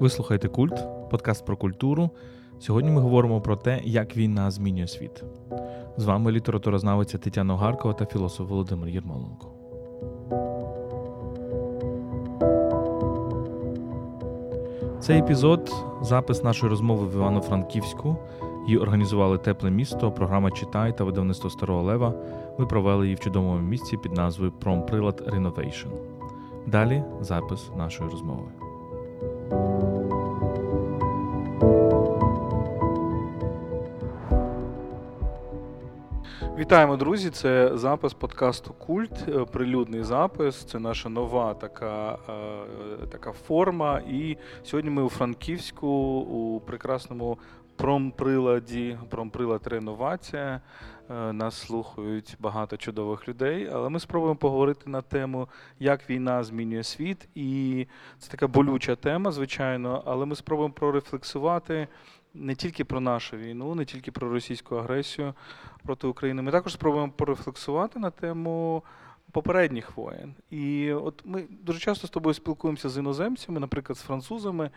Ви слухаєте Культ, подкаст про культуру. Сьогодні ми говоримо про те, як війна змінює світ. З вами літературознавиця Тетяна Огаркова та філософ Володимир Єрмоленко. Цей епізод запис нашої розмови в Івано-Франківську. Її організували Тепле місто, програма Читай та видавництво Старого Лева. Ми провели її в чудовому місці під назвою Промприлад Renovation. Далі запис нашої розмови. Вітаємо, друзі! Це запис подкасту Культ, е, прилюдний запис. Це наша нова така е, така форма. І сьогодні ми у Франківську у прекрасному промприладі, промприлад реновація. Е, нас слухають багато чудових людей, але ми спробуємо поговорити на тему, як війна змінює світ. І це така болюча тема, звичайно, але ми спробуємо прорефлексувати не тільки про нашу війну, не тільки про російську агресію проти України. Ми також спробуємо порефлексувати на тему попередніх воєн. І от ми дуже часто з тобою спілкуємося з іноземцями, наприклад, з французами.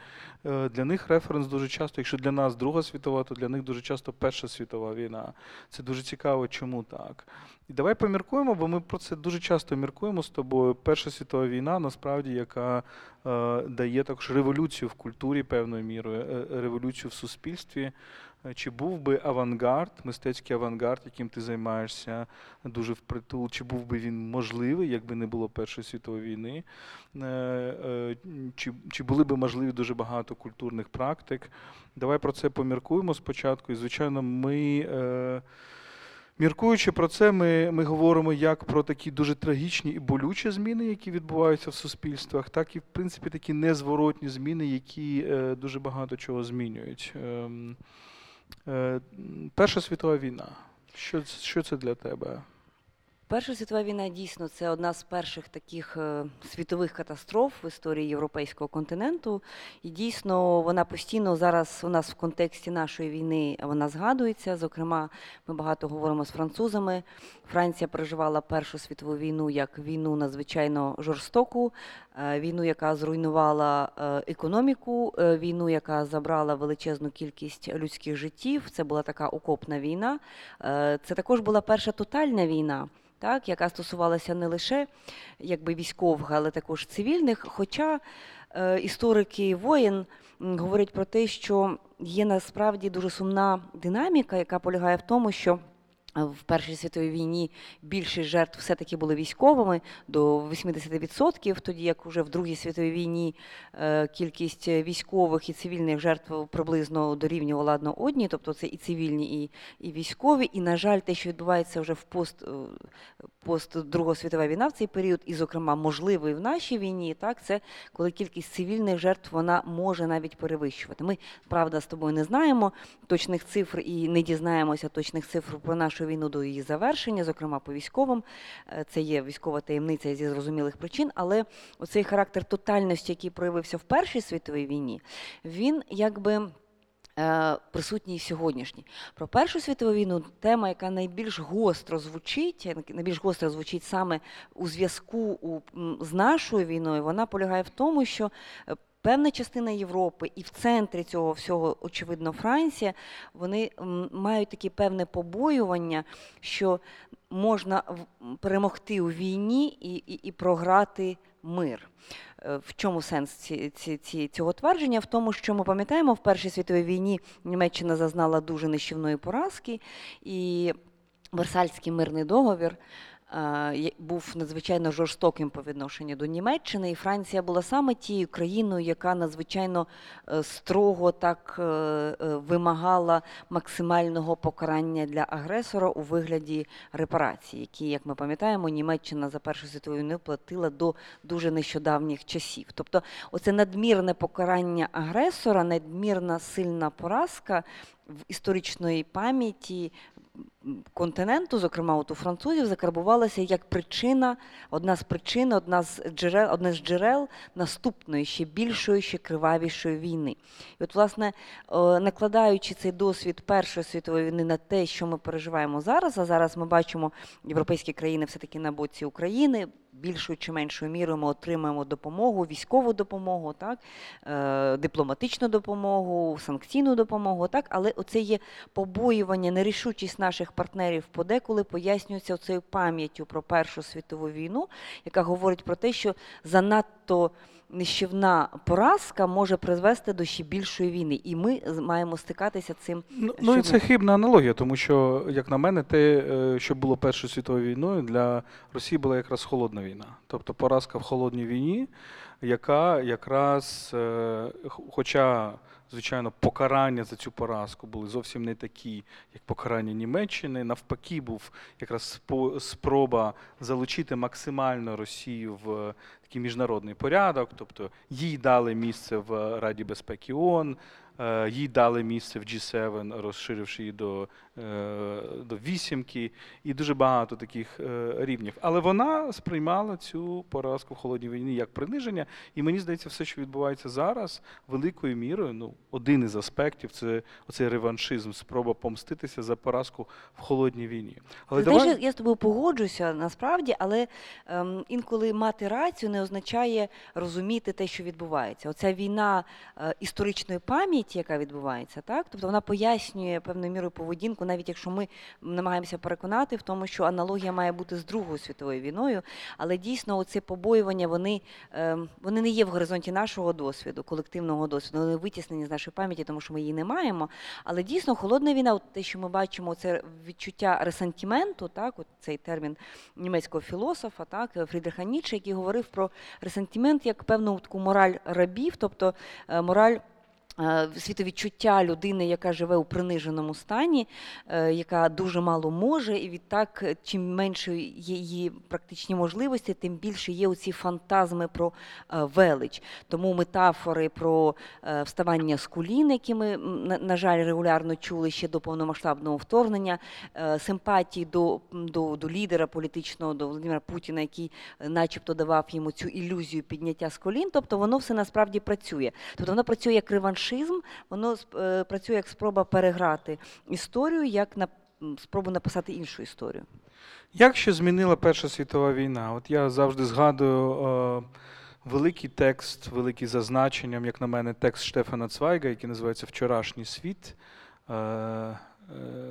Е, для них референс дуже часто, якщо для нас Друга світова, то для них дуже часто Перша світова війна. Це дуже цікаво, чому так. І давай поміркуємо, бо ми про це дуже часто міркуємо з тобою. Перша світова війна, насправді, яка е, дає також революцію в культурі певною мірою, е, революцію в суспільстві. Е, чи був би авангард, мистецький авангард, яким ти займаєшся дуже впритул, чи був би він можливий, якби не було Першої світової війни? Е, е, чи чи були би можливі дуже багато культурних практик? Давай про це поміркуємо спочатку. І, звичайно, ми. Міркуючи про це, ми ми говоримо як про такі дуже трагічні і болючі зміни, які відбуваються в суспільствах, так і в принципі такі незворотні зміни, які е, дуже багато чого змінюють. Е, е, Перша світова війна. Що, Що це для тебе? Перша світова війна дійсно це одна з перших таких е, світових катастроф в історії європейського континенту. І дійсно вона постійно зараз у нас в контексті нашої війни вона згадується. Зокрема, ми багато говоримо з французами. Франція переживала Першу світову війну як війну надзвичайно жорстоку, е, війну, яка зруйнувала е, економіку, війну, яка забрала величезну кількість людських життів. Це була така окопна війна. Це також була перша тотальна війна так, яка стосувалася не лише якби військових, але також цивільних. Хоча е, історики воїн говорять про те, що є насправді дуже сумна динаміка, яка полягає в тому, що в Першій світовій війні більшість жертв все-таки були військовими до 80%, тоді як уже в Другій світовій війні е, кількість військових і цивільних жертв приблизно дорівнювала одно одній, тобто це і цивільні, і і військові. І, на жаль, те, що відбувається вже в пост е, пост Друга світова війна в цей період, і, зокрема, можливо, і в нашій війні, так це коли кількість цивільних жертв вона може навіть перевищувати. Ми правда з тобою не знаємо точних цифр і не дізнаємося точних цифр про нашу нашу війну до її завершення, зокрема по військовим. Е, це є військова таємниця зі зрозумілих причин, але оцей характер тотальності, який проявився в Першій світовій війні, він якби. Е, присутній сьогоднішній. Про Першу світову війну тема, яка найбільш гостро звучить, найбільш гостро звучить саме у зв'язку з нашою війною, вона полягає в тому, що е, Певна частина Європи і в центрі цього всього, очевидно, Франція, вони мають таке певне побоювання, що можна перемогти у війні і, і, і програти мир. Е, в чому сенс ці, ці, ці, цього твердження? В тому, що ми пам'ятаємо, в Першій світовій війні Німеччина зазнала дуже нищівної поразки, і Версальський мирний договір був надзвичайно жорстоким по відношенню до Німеччини, і Франція була саме тією країною, яка надзвичайно е, строго так е, е, вимагала максимального покарання для агресора у вигляді репарацій, які, як ми пам'ятаємо, Німеччина за Першу світову війну платила до дуже нещодавніх часів. Тобто, оце надмірне покарання агресора, надмірна сильна поразка в історичної пам'яті континенту, зокрема от у французів, закарбувалася як причина, одна з причин, одна з джерел, одне з джерел наступної, ще більшої, ще кривавішої війни. І от, власне, накладаючи цей досвід Першої світової війни на те, що ми переживаємо зараз, а зараз ми бачимо європейські країни все-таки на боці України більшою чи меншою мірою ми отримуємо допомогу, військову допомогу, так, е, дипломатичну допомогу, санкційну допомогу, так, але оце є побоювання, нерішучість наших партнерів подеколи пояснюється цією пам'яттю про Першу світову війну, яка говорить про те, що занадто нищівна поразка може призвести до ще більшої війни, і ми маємо стикатися цим. Ну, ну і це хибна аналогія, тому що, як на мене, те, е, що було Першою світовою війною, для Росії була якраз холодна війна. Тобто поразка в холодній війні, яка якраз, е, хоча, звичайно, покарання за цю поразку були зовсім не такі, як покарання Німеччини. Навпаки, був якраз спроба залучити максимально Росію в такий міжнародний порядок, тобто їй дали місце в Раді безпеки ООН, е, їй дали місце в G7, розширивши її до, е, до вісімки, і дуже багато таких е, рівнів. Але вона сприймала цю поразку в холодній війні як приниження. І мені здається, все, що відбувається зараз, великою мірою, ну, один із аспектів це оцей реваншизм, спроба помститися за поразку в холодній війні. Але знаєш, давай... я з тобою погоджуюся насправді, але ем, інколи мати рацію не означає розуміти те, що відбувається. Оця війна е, історичної пам'яті, яка відбувається, так тобто вона пояснює певною мірою поведінку, навіть якщо ми намагаємося переконати в тому, що аналогія має бути з Другою світовою війною, але дійсно оце побоювання вони, ем, вони не є в горизонті нашого досвіду, колективного досвіду, вони витіснені з нашої пам'яті, тому що ми її не маємо. Але дійсно холодна війна, от те, що ми бачимо, це відчуття ресентіменту, так, от цей термін німецького філософа, так, Фрідриха Ніцше, який говорив про ресентимент як певну таку мораль рабів, тобто е, мораль. Е, Світовідчуття людини, яка живе у приниженому стані, е, яка дуже мало може, і відтак, е, чим менше її практичні можливості, тим більше є оці фантазми про велич. Тому метафори про вставання з колін, які ми, на, жаль, регулярно чули ще до повномасштабного вторгнення, симпатії до, до, до лідера політичного, до Володимира Путіна, який начебто давав йому цю ілюзію підняття з колін. Тобто воно все насправді працює. Тобто воно працює як реваншизм, воно е, працює як спроба переграти історію, як на спробу написати іншу історію. Як ще змінила Перша світова війна? От я завжди згадую е, великий текст, великий зазначенням, як на мене, текст Штефана Цвайга, який називається Вчорашній світ. Е, е,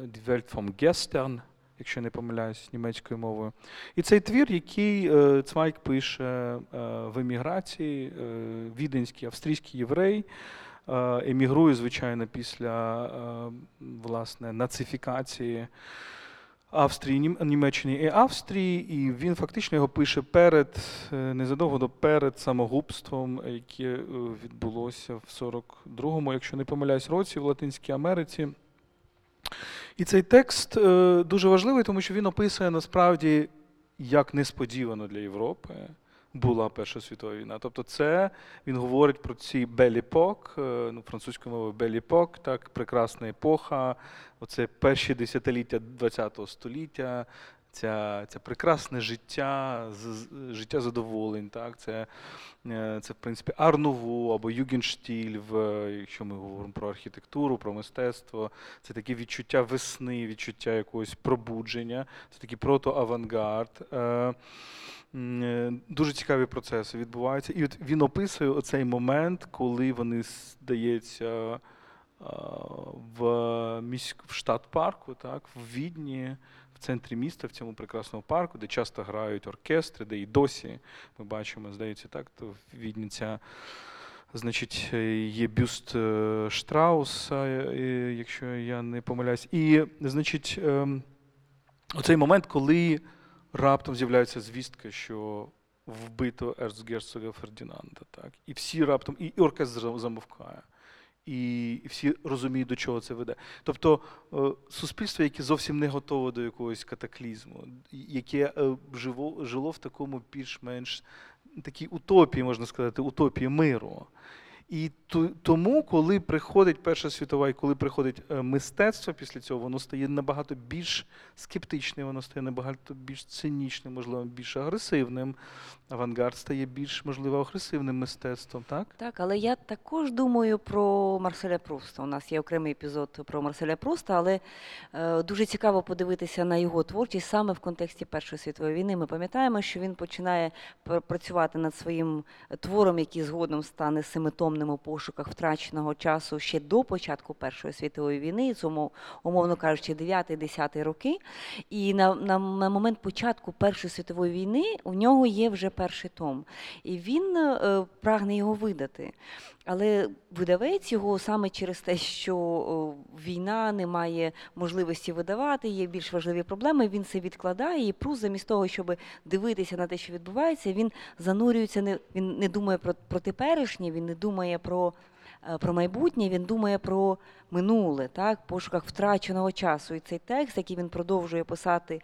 Die Welt vom Gestern, якщо не помиляюсь німецькою мовою. І цей твір, який е, Цвайг пише е, в еміграції, е, віденський австрійський єврей. Е, Емігрує, звичайно, після е, власне нацифікації Австрії, Німеччини і Австрії, і він фактично його пише перед е, незадовго до перед самогубством, яке відбулося в 42-му, якщо не помиляюсь, році в Латинській Америці. І цей текст дуже важливий, тому що він описує насправді, як несподівано для Європи була Перша світова війна. Тобто, це він говорить про ці беліпок, ну, французькою мовою беліпок, так, прекрасна епоха, оце перші десятиліття ХХ століття. Ця, це прекрасне життя, з- життя задоволень. Так? Це, е, це, в принципі, Арнуву або Югенштіль, в, е, якщо ми говоримо про архітектуру, про мистецтво. Це таке відчуття весни, відчуття якогось пробудження, це такий протоавангард. Е, е, Дуже цікаві процеси відбуваються. І от він описує оцей момент, коли вони, здається, в міськ в штат парку, так, в Відні, в центрі міста, в цьому прекрасному парку, де часто грають оркестри, де і досі ми бачимо, здається, так, то в Відні ця, значить, е, є бюст е, Штрауса, е, якщо я не помиляюсь. І, значить, ем, оцей момент, коли раптом з'являється звістка, що вбито ерцгерцога Фердінанда, так, і всі раптом, і, оркестр замовкає і всі розуміють, до чого це веде. Тобто е, суспільство, яке зовсім не готове до якогось катаклізму, яке е, жило в такому більш-менш такій утопії, можна сказати, утопії миру. І тому, коли приходить Перша світова і коли приходить е, мистецтво після цього, воно стає набагато більш скептичним, воно стає набагато більш цинічним, можливо, більш агресивним. Авангард стає більш, можливо, агресивним мистецтвом, так? Так, але я також думаю про Марселя Пруста. У нас є окремий епізод про Марселя Пруста, але е, дуже цікаво подивитися на його творчість саме в контексті Першої світової війни. Ми пам'ятаємо, що він починає працювати над своїм твором, який згодом стане семитомним у пошуках втраченого часу ще до початку Першої світової війни, цьому, умовно кажучи, 9-10 роки. І на, на, на момент початку Першої світової війни у нього є вже перший том. І він е, прагне його видати. Але видавець його саме через те, що війна не має можливості видавати, є більш важливі проблеми. Він це відкладає, і Прус, замість того, щоб дивитися на те, що відбувається, він занурюється, не він не думає про, про теперішнє, він не думає про, е, про майбутнє, він думає про минуле, так, пошуках втраченого часу. І цей текст, який він продовжує писати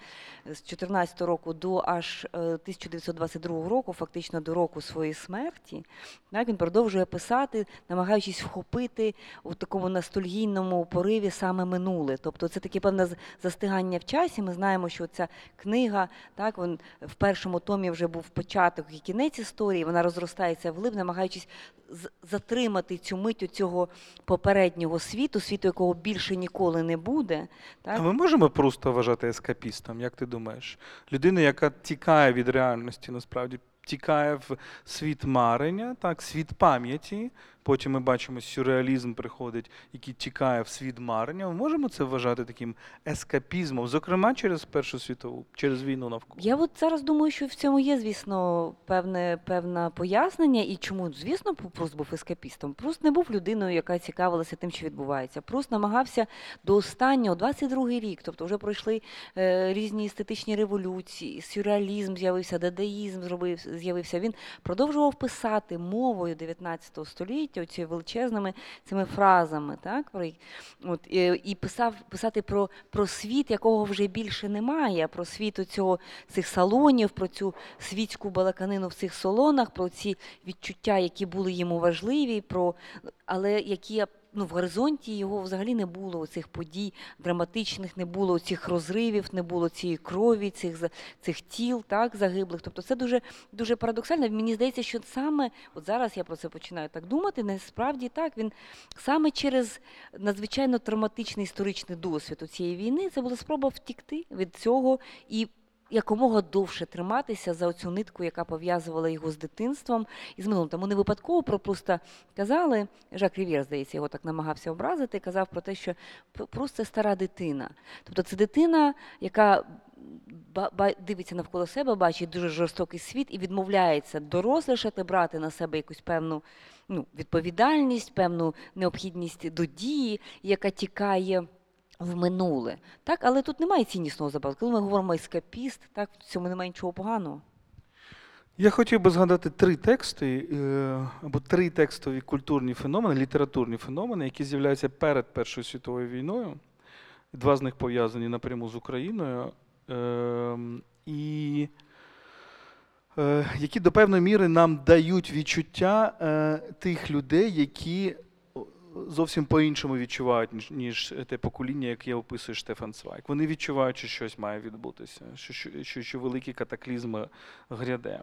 з 14 року до аж 1922 е, року, фактично до року своєї смерті, так, він продовжує писати, намагаючись вхопити у такому ностальгійному пориві саме минуле. Тобто це таке певне застигання в часі. Ми знаємо, що ця книга, так, він в першому томі вже був початок і кінець історії, вона розростається вглиб, намагаючись затримати цю мить цього попереднього світу світу, світу, якого більше ніколи не буде. Так? А ми можемо просто вважати ескапістом, як ти думаєш? Людина, яка тікає від реальності, насправді тікає в світ марення, так, світ пам'яті, Потім ми бачимо, сюрреалізм приходить, який тікає в світ марення. Ми можемо це вважати таким ескапізмом, зокрема через Першу світову, через війну навколо. Я от зараз думаю, що в цьому є, звісно, певне певне пояснення, і чому, звісно, Пруст був ескапістом. Пруст не був людиною, яка цікавилася тим, що відбувається. Пруст намагався до останнього, 22-й рік, тобто вже пройшли е, різні естетичні революції, сюрреалізм з'явився, дадаїзм зробив з'явився. Він продовжував писати мовою 19 століття життя, оці величезними цими фразами, так? От, І і писав, писати про про світ, якого вже більше немає, про світ оцього цих салонів, про цю світську балаканину в цих салонах, про ці відчуття, які були йому важливі, про, але які ну, в горизонті його взагалі не було цих подій драматичних, не було цих розривів, не було цієї крові, цих цих тіл, так, загиблих. Тобто це дуже дуже парадоксально. Мені здається, що саме от зараз я про це починаю так думати. Насправді так він саме через надзвичайно травматичний історичний досвід у цієї війни це була спроба втікти від цього і якомога довше триматися за оцю нитку, яка пов'язувала його з дитинством і з минулим. Тому не випадково про просто казали, Жак Рів'єр, здається, його так намагався образити, казав про те, що Пруст – це стара дитина. Тобто це дитина, яка дивиться навколо себе, бачить дуже жорстокий світ і відмовляється дорослішати, брати на себе якусь певну ну, відповідальність, певну необхідність до дії, яка тікає в минуле. Так? Але тут немає ціннісного забаву. Коли ми говоримо ескапіст, так, в цьому немає нічого поганого. Я хотів би згадати три тексти е, або три текстові культурні феномени, літературні феномени, які з'являються перед Першою світовою війною. Два з них пов'язані напряму з Україною. Ем, і е, які до певної міри нам дають відчуття е, тих людей, які зовсім по-іншому відчувають, ніж ніж те покоління, яке описує Штефан Цвайк. Вони відчувають, що щось має відбутися, що що, що, що великий катаклізм гряде.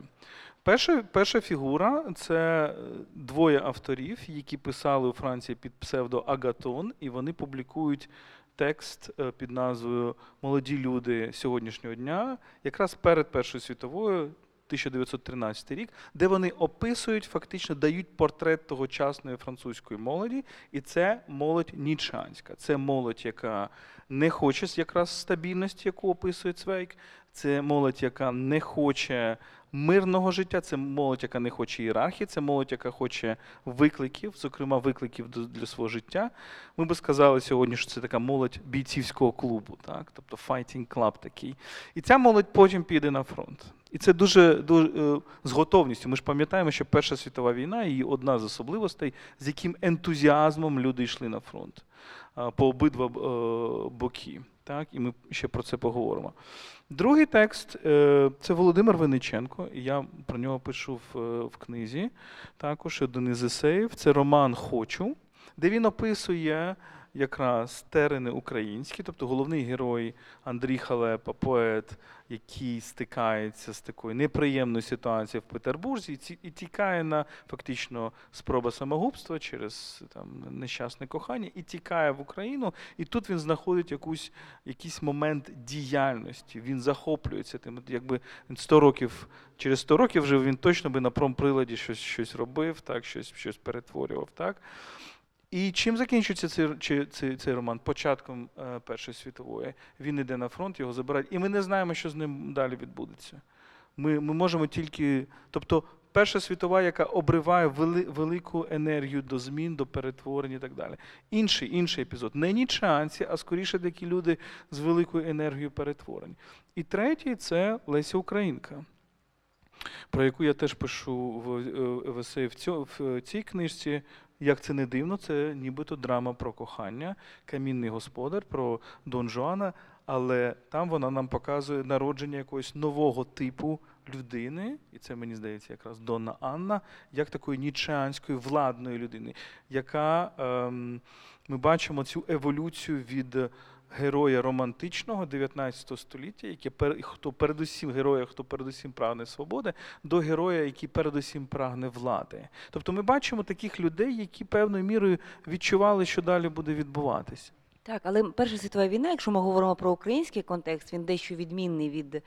Перша перша фігура це двоє авторів, які писали у Франції під псевдо Агатон, і вони публікують текст е, під назвою Молоді люди сьогоднішнього дня, якраз перед Першою світовою. 1913 рік, де вони описують, фактично дають портрет тогочасної французької молоді, і це молодь нічанська. Це молодь, яка не хоче якраз стабільності, яку описує Цвейк. Це молодь, яка не хоче мирного життя, це молодь, яка не хоче ієрархії, це молодь, яка хоче викликів, зокрема викликів для свого життя. Ми би сказали сьогодні, що це така молодь бійцівського клубу, так? тобто fighting club такий. І ця молодь потім піде на фронт. І це дуже, дуже з готовністю. Ми ж пам'ятаємо, що Перша світова війна і одна з особливостей, з яким ентузіазмом люди йшли на фронт по обидва е, боки. Так, І ми ще про це поговоримо. Другий текст е, це Володимир Винниченко, я про нього пишу е, в книзі. Також один із есеїв. Це роман Хочу, де він описує якраз терени українські, тобто головний герой Андрій Халепа, поет, який стикається з такою неприємною ситуацією в Петербурзі, і тікає на фактично спроба самогубства через там нещасне кохання, і тікає в Україну. І тут він знаходить якусь якийсь момент діяльності. Він захоплюється тим, якби 100 років. Через 100 років вже він точно би на промприладі щось щось робив, так, щось щось перетворював. так. І чим закінчується цей цей, цей роман? Початком е, Першої світової. Він йде на фронт, його забирають, і ми не знаємо, що з ним далі відбудеться. Ми ми можемо тільки. Тобто, Перша світова, яка обриває вели, велику енергію до змін, до перетворень і так далі. Інший інший епізод. Не нічанці, а скоріше такі люди з великою енергією перетворень. І третій це Леся Українка. Про яку я теж пишу в в, в, в цій книжці як це не дивно, це нібито драма про кохання, камінний господар, про Дон Жуана, але там вона нам показує народження якогось нового типу людини, і це мені здається, якраз Донна Анна, як такої нічанської владної людини, яка ем, ми бачимо цю еволюцію від героя романтичного 19 століття, який хто передусім героя, хто передусім прагне свободи, до героя, який передусім прагне влади. Тобто ми бачимо таких людей, які певною мірою відчували, що далі буде відбуватися. Так, але Перша світова війна, якщо ми говоримо про український контекст, він дещо відмінний від е,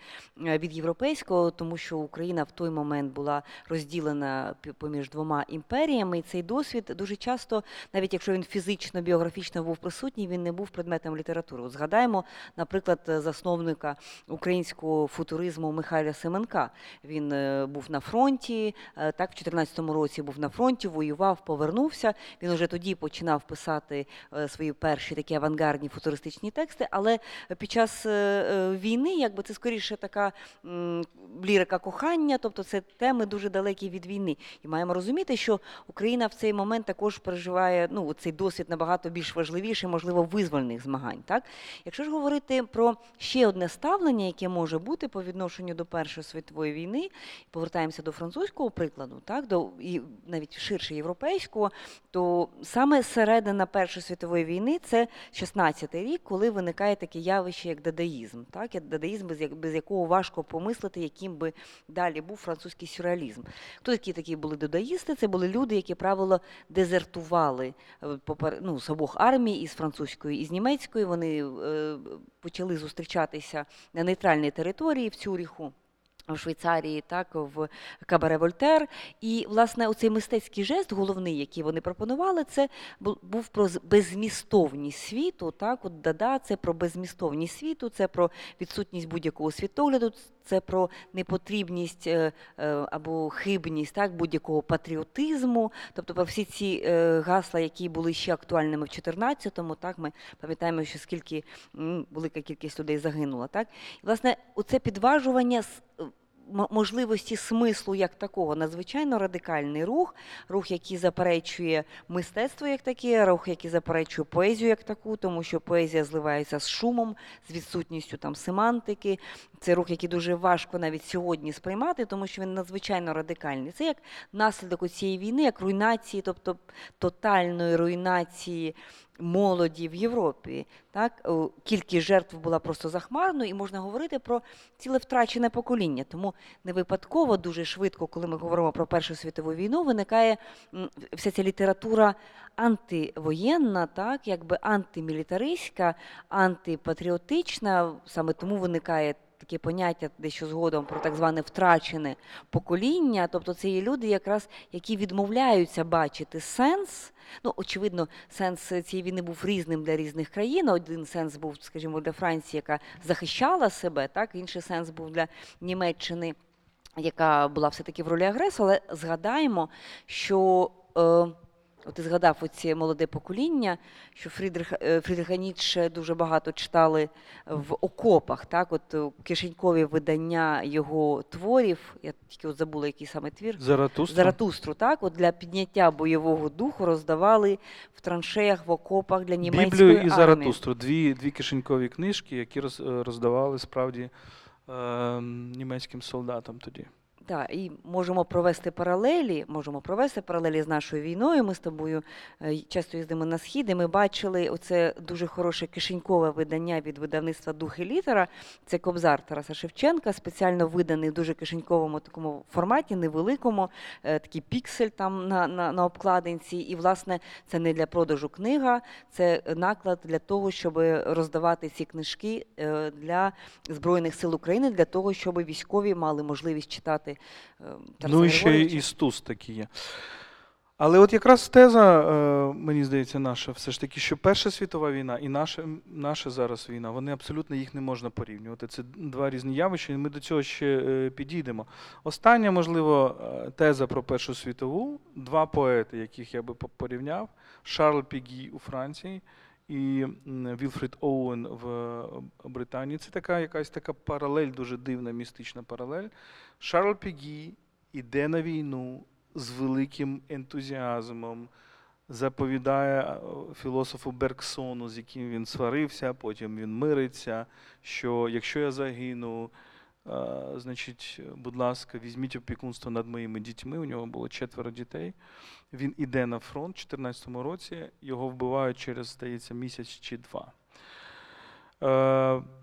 від європейського, тому що Україна в той момент була розділена поміж двома імперіями. І цей досвід дуже часто, навіть якщо він фізично, біографічно був присутній, він не був предметом літератури. Згадаємо, наприклад, засновника українського футуризму Михайля Семенка. Він е, був на фронті, е, так в 2014 році був на фронті, воював, повернувся. Він уже тоді починав писати свої перші такі авангардні футуристичні тексти, але під час е, е, війни, якби це скоріше така лірика кохання, тобто це теми дуже далекі від війни. І маємо розуміти, що Україна в цей момент також переживає ну, цей досвід набагато більш важливіший, можливо, визвольних змагань. Так? Якщо ж говорити про ще одне ставлення, яке може бути по відношенню до Першої світової війни, повертаємося до французького прикладу, так, до і навіть ширше європейського, то саме середина Першої світової війни це 16-й рік, коли виникає таке явище, як дадаїзм, так дадаїзм, без без якого важко помислити, яким би далі був французький сюрреалізм. Хто такі такі були дадаїсти? Це були люди, які правило дезертували е, ну, з обох армій, із французької, і з німецької. Вони е, почали зустрічатися на нейтральній території в Цюріху в Швейцарії, так в Кабаре Вольтер. І, власне, оцей мистецький жест, головний, який вони пропонували, це був про беззмістовність світу. Так, от Дада, це про беззмістовність світу, це про відсутність будь-якого світогляду, це про непотрібність е, е, або хибність так, будь-якого патріотизму. Тобто, про всі ці е, гасла, які були ще актуальними в 14-му, так ми пам'ятаємо, що скільки велика кількість людей загинула. Так, і власне, оце підважування можливості смислу як такого надзвичайно радикальний рух, рух, який заперечує мистецтво як таке, рух, який заперечує поезію як таку, тому що поезія зливається з шумом, з відсутністю там семантики. Це рух, який дуже важко навіть сьогодні сприймати, тому що він надзвичайно радикальний. Це як наслідок цієї війни, як руйнації, тобто тотальної руйнації молоді в Європі. Так? Кількість жертв була просто захмарною, і можна говорити про ціле втрачене покоління. Тому не випадково дуже швидко, коли ми говоримо про Першу світову війну, виникає вся ця література антивоєнна, так, якби антимілітаристська, антипатріотична. Саме тому виникає таке поняття дещо згодом про так зване втрачене покоління. Тобто це є люди, якраз які відмовляються бачити сенс. Ну, очевидно, сенс цієї війни був різним для різних країн. Один сенс був, скажімо, для Франції, яка захищала себе, так інший сенс був для Німеччини, яка була все таки в ролі агресора. Але згадаємо, що е, от ти згадав оці молоде покоління, що Фрідрих, е, Фрідриха Ніцше дуже багато читали в окопах, так, от е, кишенькові видання його творів, я тільки от забула, який саме твір. Заратустра? Заратустру, так, от для підняття бойового духу роздавали в траншеях, в окопах для німецької Біблію і. Заратустру. Дві, дві кишенькові книжки, які роз- е, роздавали справді е, німецьким солдатам тоді. Так, і можемо провести паралелі, можемо провести паралелі з нашою війною. Ми з тобою е, часто їздимо на схід, і ми бачили оце дуже хороше кишенькове видання від видавництва Дух і літера. Це Кобзар Тараса Шевченка, спеціально виданий в дуже кишеньковому такому форматі, невеликому, е, такий піксель там на, на, на обкладинці. І, власне, це не для продажу книга, це наклад для того, щоб роздавати ці книжки е, для Збройних сил України, для того, щоб військові мали можливість читати. Тараса Ну і ще і Стус такі є. Але от якраз теза, е, мені здається, наша, все ж таки, що Перша світова війна і наша, наша зараз війна, вони абсолютно їх не можна порівнювати. Це два різні явища, і ми до цього ще е, підійдемо. Остання, можливо, е, теза про Першу світову, два поети, яких я би порівняв: Шарль Пігі у Франції і м, Вілфрід Оуен в е, Британії. Це така якась така паралель, дуже дивна містична паралель. Шарль Пігі іде на війну з великим ентузіазмом, заповідає е, філософу Бергсону, з яким він сварився, потім він мириться, що якщо я загину, значить, будь ласка, візьміть опікунство над моїми дітьми. У нього було четверо дітей. Він іде на фронт у 2014 році, його вбивають через, здається, місяць чи два.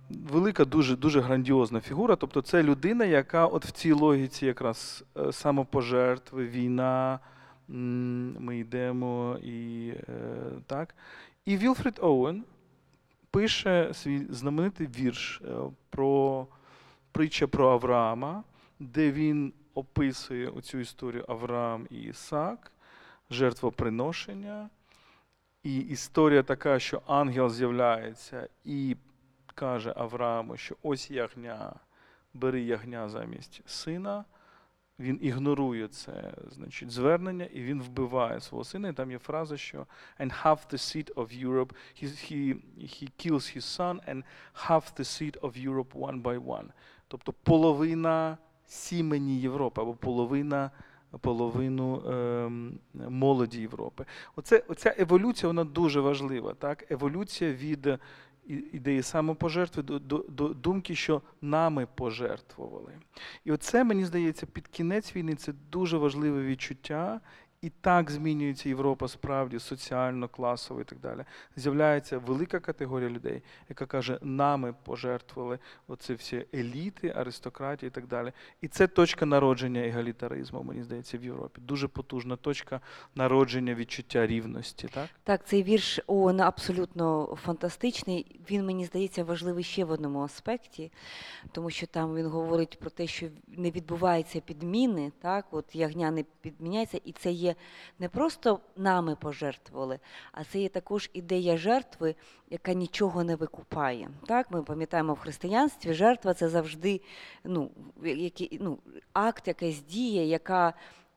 Велика, дуже, дуже грандіозна фігура. Тобто це людина, яка от в цій логіці якраз е, самопожертви, війна, ми йдемо і е, так. І Вілфрід Оуен пише свій знаменитий вірш е, про притча про Авраама, де він описує оцю історію Авраам і Ісак, жертвоприношення. І історія така, що ангел з'являється і каже Аврааму, що ось ягня, бери ягня замість сина. Він ігнорує це значить, звернення, і він вбиває свого сина. І там є фраза, що and half the seed of Europe, he, he, he kills his son, and half the seed of Europe one by one. Тобто половина сімені Європи або половина половину ем, молоді Європи. Оце, оця еволюція вона дуже важлива. Так? Еволюція від е, ідеї самопожертви до, до, до думки, що нами пожертвували. І оце, мені здається, під кінець війни це дуже важливе відчуття. І так змінюється Європа справді соціально, класово і так далі. З'являється велика категорія людей, яка каже, нами пожертвували оце всі еліти, аристократії і так далі. І це точка народження егалітаризму, мені здається, в Європі. Дуже потужна точка народження відчуття рівності. Так? Так, цей вірш Оуена абсолютно фантастичний. Він мені здається важливий ще в одному аспекті, тому що там він говорить про те, що не відбуваються підміни, так, от ягня не підміняється, і це є не просто нами пожертвували, а це є також ідея жертви, яка нічого не викупає. Так, ми пам'ятаємо в християнстві, жертва це завжди ну, який, ну, акт, якась дія, яка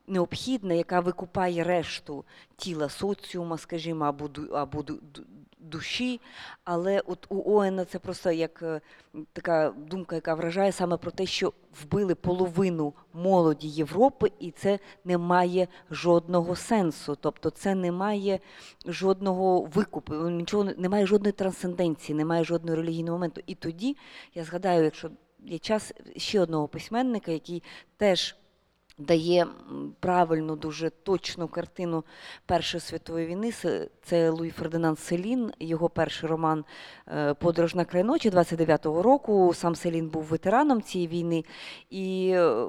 необхідна, яка викупає решту тіла соціума, скажімо, або, або ду- ду- душі. Але от у Оена це просто як е, така думка, яка вражає саме про те, що вбили половину молоді Європи, і це не має жодного сенсу. Тобто це не має жодного викупу, нічого немає жодної трансценденції, немає жодного релігійного моменту. І тоді я згадаю, якщо є час ще одного письменника, який теж дає правильну, дуже точну картину Першої світової війни. Це- Це Луї Фердинанд Селін, його перший роман е, Подорож на край ночі 29-го року. Сам Селін був ветераном цієї війни. І е,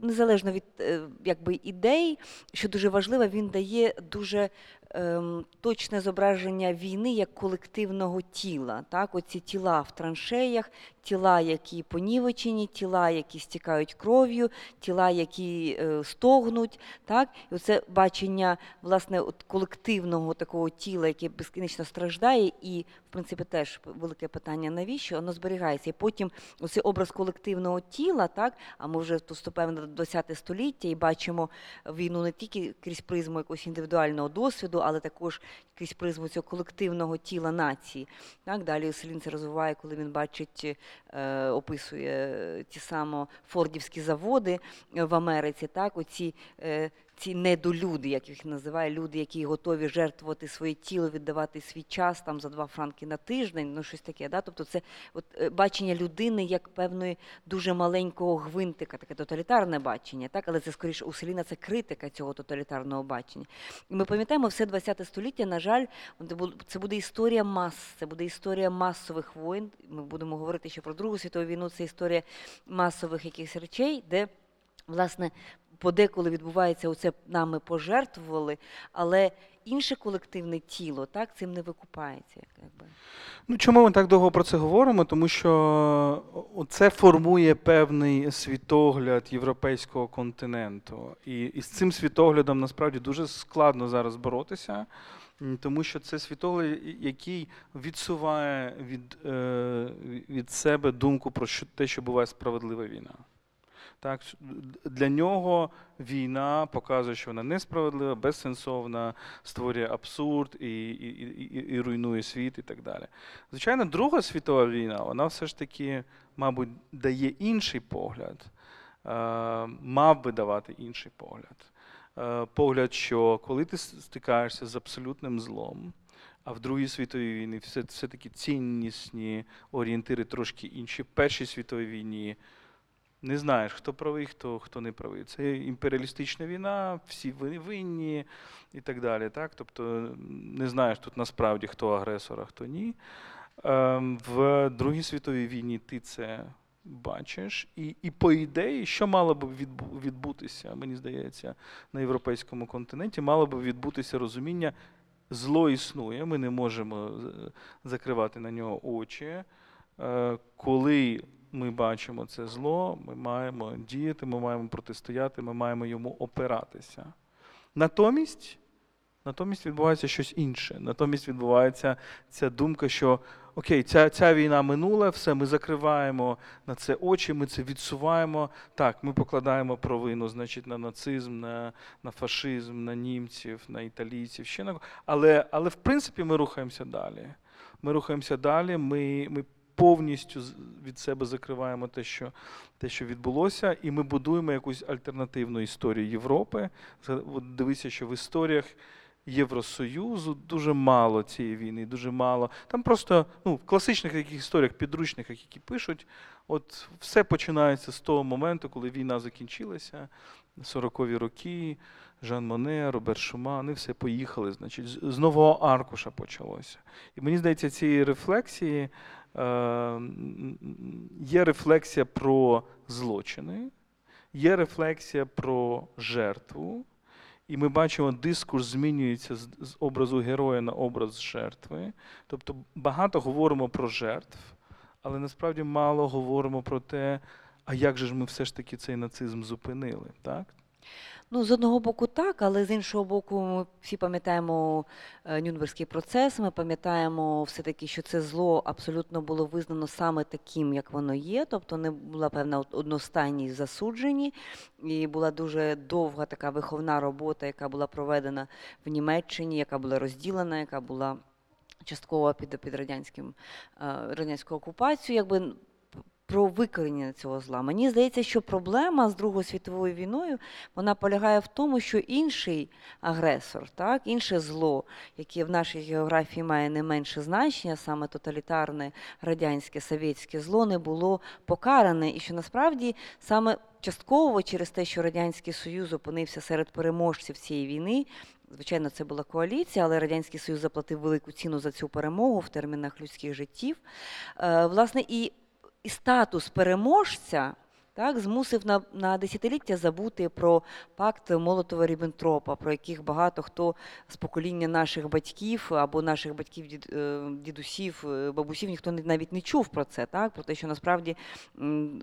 незалежно від е, якби, ідей, що дуже важливо, він дає дуже ем, точне зображення війни як колективного тіла. Так? Оці тіла в траншеях, тіла, які понівечені, тіла, які стікають кров'ю, тіла, які е, стогнуть. Так? І оце бачення власне, от колективного такого тіла, яке безкінечно страждає, і, в принципі, теж велике питання, навіщо воно зберігається. І потім оцей образ колективного тіла, так? а ми вже вступаємо на 20 століття і бачимо війну не тільки крізь призму якогось індивідуального досвіду, але також якийсь призму цього колективного тіла нації. Так, Далі Селін це розвиває, коли він бачить, описує ті саме фордівські заводи в Америці, так, оці е, ці недолюди, як їх називає, люди, які готові жертвувати своє тіло, віддавати свій час там за два франки на тиждень, ну щось таке. Да? Тобто це от, е, бачення людини як певної дуже маленького гвинтика, таке тоталітарне бачення, так? але це скоріше у Селіна це критика цього тоталітарного бачення. І ми пам'ятаємо, все ХХ століття, на жаль, це буде історія мас, це буде історія масових воїн. Ми будемо говорити ще про Другу світову війну, це історія масових якихось речей, де власне подеколи відбувається оце нами пожертвували, але інше колективне тіло так цим не викупається. Якби. Ну чому ми так довго про це говоримо? Тому що це формує певний світогляд європейського континенту. І, і з цим світоглядом насправді дуже складно зараз боротися. Тому що це світогляд, який відсуває від е, від себе думку про те, що буває справедлива війна. Так, Для нього війна показує, що вона несправедлива, безсенсовна, створює абсурд і, і, і, і руйнує світ і так далі. Звичайно, Друга світова війна, вона все ж таки, мабуть, дає інший погляд, е, мав би давати інший погляд. Е, погляд, що коли ти стикаєшся з абсолютним злом, а в Другій світовій війні все, все-таки ціннісні орієнтири трошки інші. В Першій світовій війні не знаєш, хто правий, хто хто не правий. Це імперіалістична війна, всі винні і так далі. Так? Тобто не знаєш тут насправді, хто агресор, а хто ні. Ем, в Другій світовій війні ти це бачиш. І, і по ідеї, що мало б відбутися, мені здається, на європейському континенті, мало б відбутися розуміння. Зло існує, ми не можемо закривати на нього очі. Е, коли ми бачимо це зло, ми маємо діяти, ми маємо протистояти, ми маємо йому опиратися. Натомість натомість відбувається щось інше. Натомість відбувається ця думка, що окей, ця ця війна минула, все, ми закриваємо на це очі, ми це відсуваємо. Так, ми покладаємо провину значить, на нацизм, на на фашизм, на німців, на італійців, ще на але, але в принципі ми рухаємося далі. Ми рухаємося далі, ми, ми повністю від себе закриваємо те, що те, що відбулося, і ми будуємо якусь альтернативну історію Європи. От Дивися, що в історіях. Євросоюзу дуже мало цієї війни, дуже мало. Там просто ну, в класичних таких історіях, підручниках, які пишуть, от все починається з того моменту, коли війна закінчилася, 40-ві роки, Жан Моне, Роберт Шума, вони все поїхали, значить, з нового аркуша почалося. І мені здається, цієї рефлексії є рефлексія про злочини, є рефлексія про жертву. І ми бачимо, дискурс змінюється з образу героя на образ жертви. Тобто багато говоримо про жертв, але насправді мало говоримо про те, а як же ж ми все ж таки цей нацизм зупинили. так? Ну, з одного боку, так, але з іншого боку, ми всі пам'ятаємо е, Нюнберзький процес. Ми пам'ятаємо все-таки, що це зло абсолютно було визнано саме таким, як воно є. Тобто не була певна одностайність засуджені, і була дуже довга така виховна робота, яка була проведена в Німеччині, яка була розділена, яка була частково під під радянським е, радянською окупацією. Якби про викорінення цього зла. Мені здається, що проблема з Другою світовою війною вона полягає в тому, що інший агресор, так, інше зло, яке в нашій географії має не менше значення, саме тоталітарне радянське совєтське зло, не було покаране, і що насправді саме частково через те, що Радянський Союз опинився серед переможців цієї війни. Звичайно, це була коаліція, але Радянський Союз заплатив велику ціну за цю перемогу в термінах людських життів. Е, власне, і і статус переможця так, змусив на на десятиліття забути про пакт Молотова Ріббентропа, про яких багато хто з покоління наших батьків або наших батьків, е, дідусів, е, бабусів, ніхто навіть не чув про це, так, про те, що насправді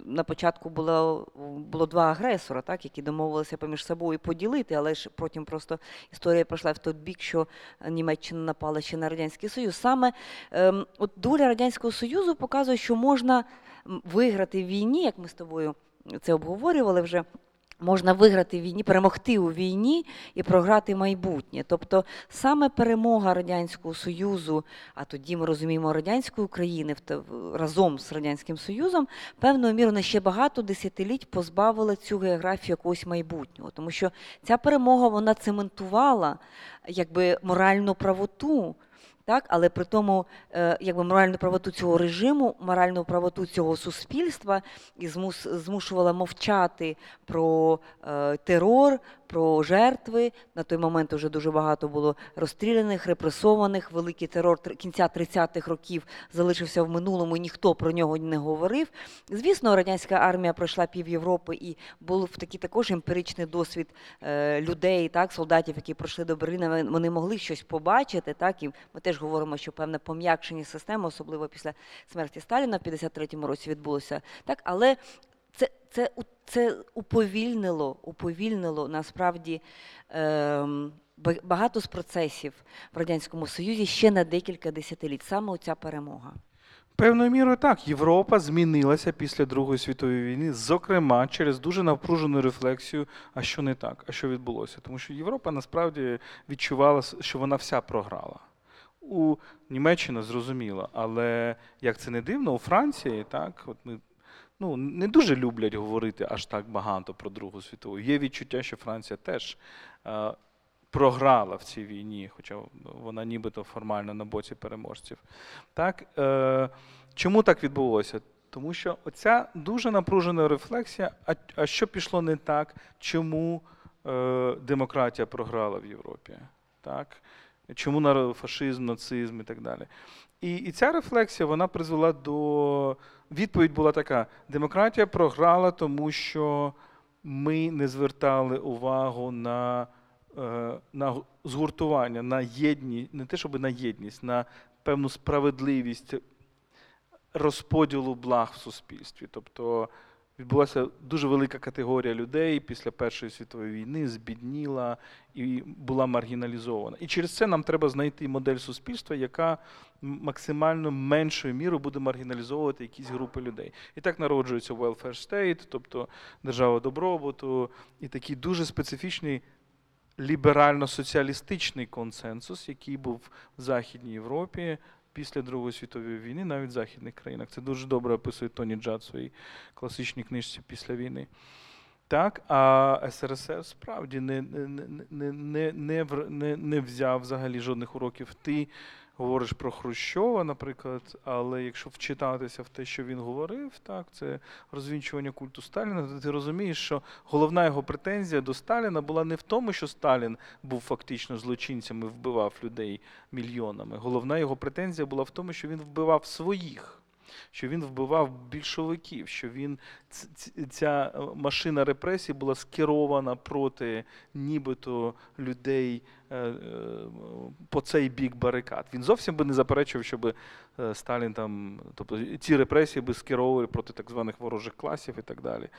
на початку було було два агресора, так, які домовилися поміж собою поділити, але ж потім просто історія пройшла в той бік, що Німеччина напала ще на Радянський Союз. Саме ем, от доля Радянського Союзу показує, що можна виграти в війні, як ми з тобою це обговорювали вже. Можна виграти в війні, перемогти у війні і програти майбутнє. Тобто саме перемога Радянського Союзу, а тоді ми розуміємо радянської України разом з Радянським Союзом, певною мірою на ще багато десятиліть позбавила цю географію якогось майбутнього. Тому що ця перемога вона цементувала якби моральну правоту. Так, але при тому, е, якби моральну правоту цього режиму, моральну правоту цього суспільства і змушувала мовчати про е, терор, про жертви. На той момент вже дуже багато було розстріляних, репресованих. Великий терор кінця 30-х років залишився в минулому, і ніхто про нього не говорив. Звісно, радянська армія пройшла пів Європи і був такий також емпіричний досвід е, людей, так, солдатів, які пройшли до Берліна. Вони- могли щось побачити. Так, і ми теж говоримо, що певне пом'якшення системи, особливо після смерті Сталіна в 53-му році відбулося. Так, але це, це, це уповільнило, уповільнило насправді ем, багато з процесів в Радянському Союзі ще на декілька десятиліть. Саме оця перемога. Певною мірою так, Європа змінилася після Другої світової війни, зокрема через дуже напружену рефлексію, а що не так, а що відбулося. Тому що Європа насправді відчувала, що вона вся програла. У Німеччина зрозуміло, але як це не дивно, у Франції так, от ми ну, не дуже люблять говорити аж так багато про Другу світову. Є відчуття, що Франція теж е, програла в цій війні, хоча вона нібито формально на боці переможців. Так, е, чому так відбулося? Тому що оця дуже напружена рефлексія, а, а що пішло не так, чому е, демократія програла в Європі? Так? Чому фашизм, нацизм і так далі. І, і ця рефлексія вона призвела до. Відповідь була така: демократія програла, тому що ми не звертали увагу на, е, на згуртування, на єдність, не те, щоб на єдність, на певну справедливість розподілу благ в суспільстві. Тобто відбулася дуже велика категорія людей після Першої світової війни, збідніла і була маргіналізована. І через це нам треба знайти модель суспільства, яка максимально меншою мірою буде маргіналізовувати якісь групи людей. І так народжується welfare state, тобто держава добробуту, і такий дуже специфічний ліберально-соціалістичний консенсус, який був в Західній Європі після Другої світової війни, навіть в західних країнах. Це дуже добре описує Тоні Джад в своїй класичній книжці після війни. Так, а СРСР справді не, не, не, не, не, не, взяв взагалі жодних уроків. Ти говориш про Хрущова, наприклад, але якщо вчитатися в те, що він говорив, так, це розвінчування культу Сталіна, то ти розумієш, що головна його претензія до Сталіна була не в тому, що Сталін був фактично злочинцем і вбивав людей мільйонами. Головна його претензія була в тому, що він вбивав своїх. Що він вбивав більшовиків, що він ця е, машина репресій була скерована проти нібито людей е, е, по цей бік барикад. Він зовсім би не заперечував, щоб Сталін там, тобто ці репресії би скеровували проти так званих ворожих класів і так далі.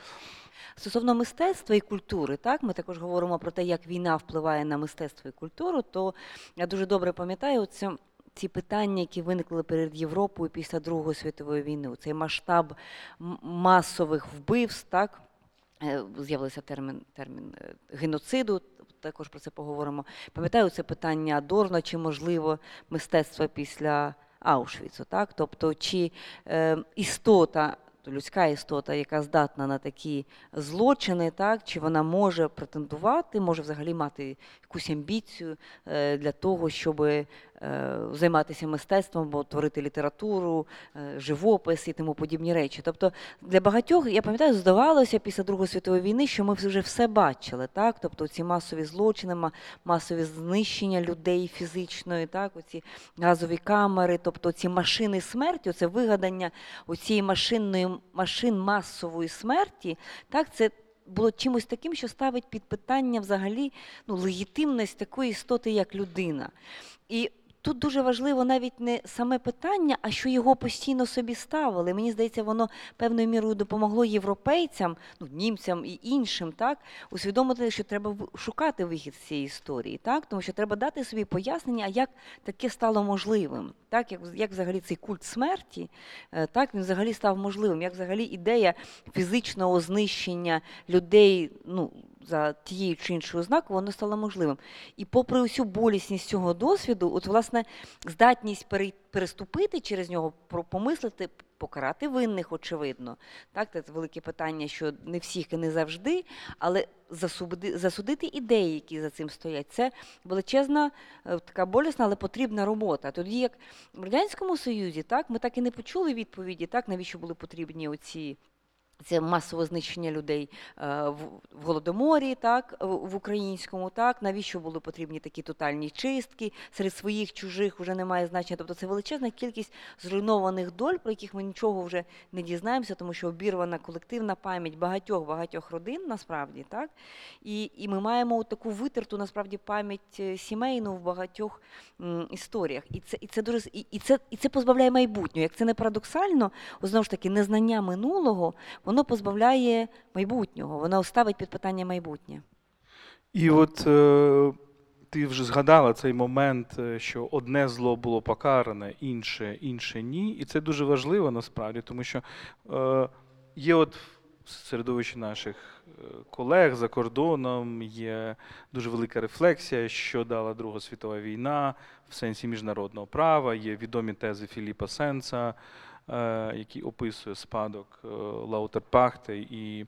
Стосовно мистецтва і культури, так ми також говоримо про те, як війна впливає на мистецтво і культуру. То я дуже добре пам'ятаю це. Ці питання, які виникли перед Європою після Другої світової війни, цей масштаб масових вбивств, так е, з'явився термін, термін е, геноциду. Також про це поговоримо. Пам'ятаю це питання Адорно, чи можливо мистецтво після Аушвіцу, так? Тобто, чи е, істота людська істота, яка здатна на такі злочини, так чи вона може претендувати, може взагалі мати якусь амбіцію е, для того, щоб займатися мистецтвом, бо творити літературу, е, живопис і тому подібні речі. Тобто для багатьох, я пам'ятаю, здавалося після Другої світової війни, що ми вже все бачили, так? Тобто ці масові злочини, масові знищення людей фізичної, так, оці газові камери, тобто ці машини смерті, це вигадання оцієї машинної машин масової смерті, так, це було чимось таким, що ставить під питання взагалі ну, легітимність такої істоти, як людина. І тут дуже важливо навіть не саме питання, а що його постійно собі ставили. Мені здається, воно певною мірою допомогло європейцям, ну німцям і іншим, так усвідомити, що треба шукати вихід з цієї історії, так? Тому що треба дати собі пояснення, як таке стало можливим, так? Як як взагалі цей культ смерті, е, так він взагалі став можливим, як взагалі ідея фізичного знищення людей, ну за тією чи іншою ознакою, воно стало можливим. І попри усю болісність цього досвіду, от власне здатність переступити через нього, помислити, покарати винних, очевидно. Так, це велике питання, що не всіх і не завжди, але засудити, ідеї, які за цим стоять, це величезна, е, така болісна, але потрібна робота. Тоді як в радянському союзі, так ми так і не почули відповіді, так навіщо були потрібні оці. Це масове знищення людей е, в голодоморі, так в українському, так навіщо були потрібні такі тотальні чистки серед своїх чужих вже немає значення. Тобто це величезна кількість зруйнованих доль, про яких ми нічого вже не дізнаємося, тому що обірвана колективна пам'ять багатьох багатьох родин, насправді так. І і ми маємо таку витерту насправді пам'ять е, сімейну в багатьох м, історіях. І це і це дуже і, і це і це позбавляє майбутнього. Як це не парадоксально, знову ж таки, незнання минулого воно позбавляє майбутнього, воно ставить під питання майбутнє. І от е, ти вже згадала цей момент, е, що одне зло було покаране, інше, інше ні. І це дуже важливо насправді, тому що е, є от в наших е, колег за кордоном є дуже велика рефлексія, що дала Друга світова війна в сенсі міжнародного права, є відомі тези Філіпа Сенса. Е, який описує спадок е, Лаутерпахти і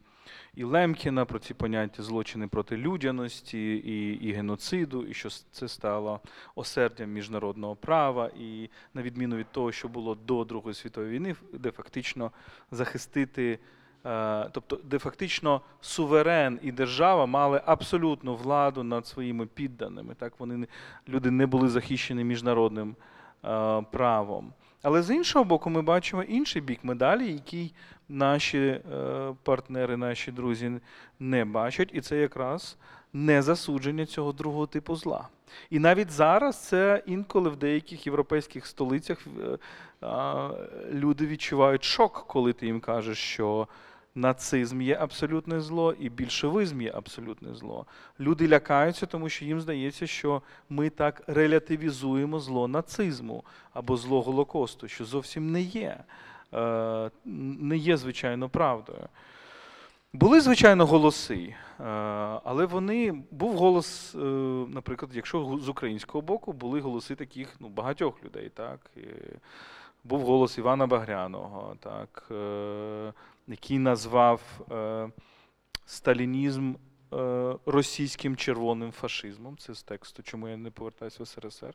і Лемкіна про ці поняття злочини проти людяності і і геноциду, і що це стало осердям міжнародного права, і на відміну від того, що було до Другої світової війни, де фактично захистити. Е, тобто, де фактично суверен і держава мали абсолютну владу над своїми підданими. Так вони люди не були захищені міжнародним правом. Але з іншого боку, ми бачимо інший бік медалі, який наші е, партнери, наші друзі не бачать, і це якраз не засудження цього другого типу зла. І навіть зараз це інколи в деяких європейських столицях е, люди відчувають шок, коли ти їм кажеш, що нацизм є абсолютне зло, і більшовизм є абсолютне зло. Люди лякаються, тому що їм здається, що ми так релятивізуємо зло нацизму або зло Голокосту, що зовсім не є, е, не є звичайно правдою. Були, звичайно, голоси, е, але вони був голос, е, наприклад, якщо з українського боку були голоси таких ну, багатьох людей. так. Був голос Івана Багряного, так, який назвав е, сталінізм е, російським червоним фашизмом. Це з тексту, чому я не повертаюся в СРСР.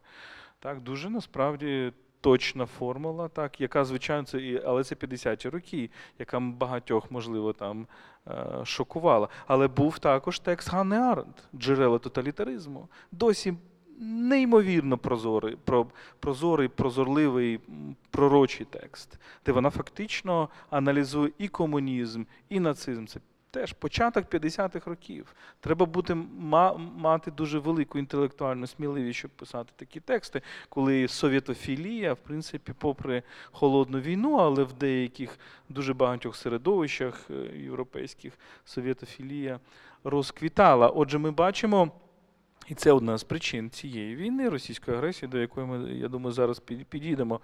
Так, Дуже насправді точна формула, так, яка, звичайно, це, але це 50-ті роки, яка багатьох, можливо, там е, шокувала. Але був також текст Ганни Аренд, джерела тоталітаризму. Досі неймовірно прозорий, про, прозорий, прозорливий пророчий текст, де вона фактично аналізує і комунізм, і нацизм. Це теж початок 50-х років. Треба бути мати дуже велику інтелектуальну сміливість, щоб писати такі тексти, коли совєтофілія, в принципі, попри холодну війну, але в деяких дуже багатьох середовищах е, європейських совєтофілія розквітала. Отже, ми бачимо. І це одна з причин цієї війни, російської агресії, до якої ми, я думаю, зараз підійдемо.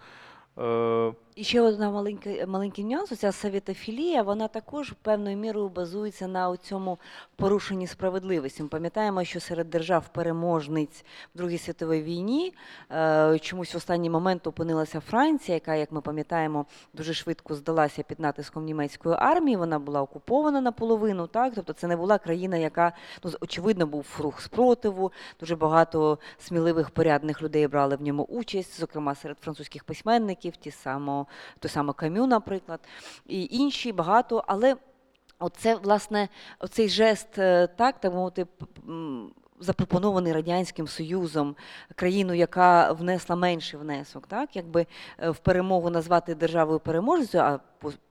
І ще одна маленька маленький нюанс, ця совєтофілія, вона також певною мірою базується на цьому порушенні справедливості. Ми пам'ятаємо, що серед держав-переможниць в Другій світовій війні е, чомусь в останній момент опинилася Франція, яка, як ми пам'ятаємо, дуже швидко здалася під натиском німецької армії. Вона була окупована наполовину. Так, тобто це не була країна, яка ну очевидно був рух спротиву. Дуже багато сміливих порядних людей брали в ньому участь, зокрема серед французьких письменників, ті само той саме Кам'ю, наприклад, і інші багато. Але оце, власне, оцей жест, е, так, так мовити, запропонований Радянським Союзом, країну, яка внесла менший внесок, так, якби е, в перемогу назвати державою переможцю, а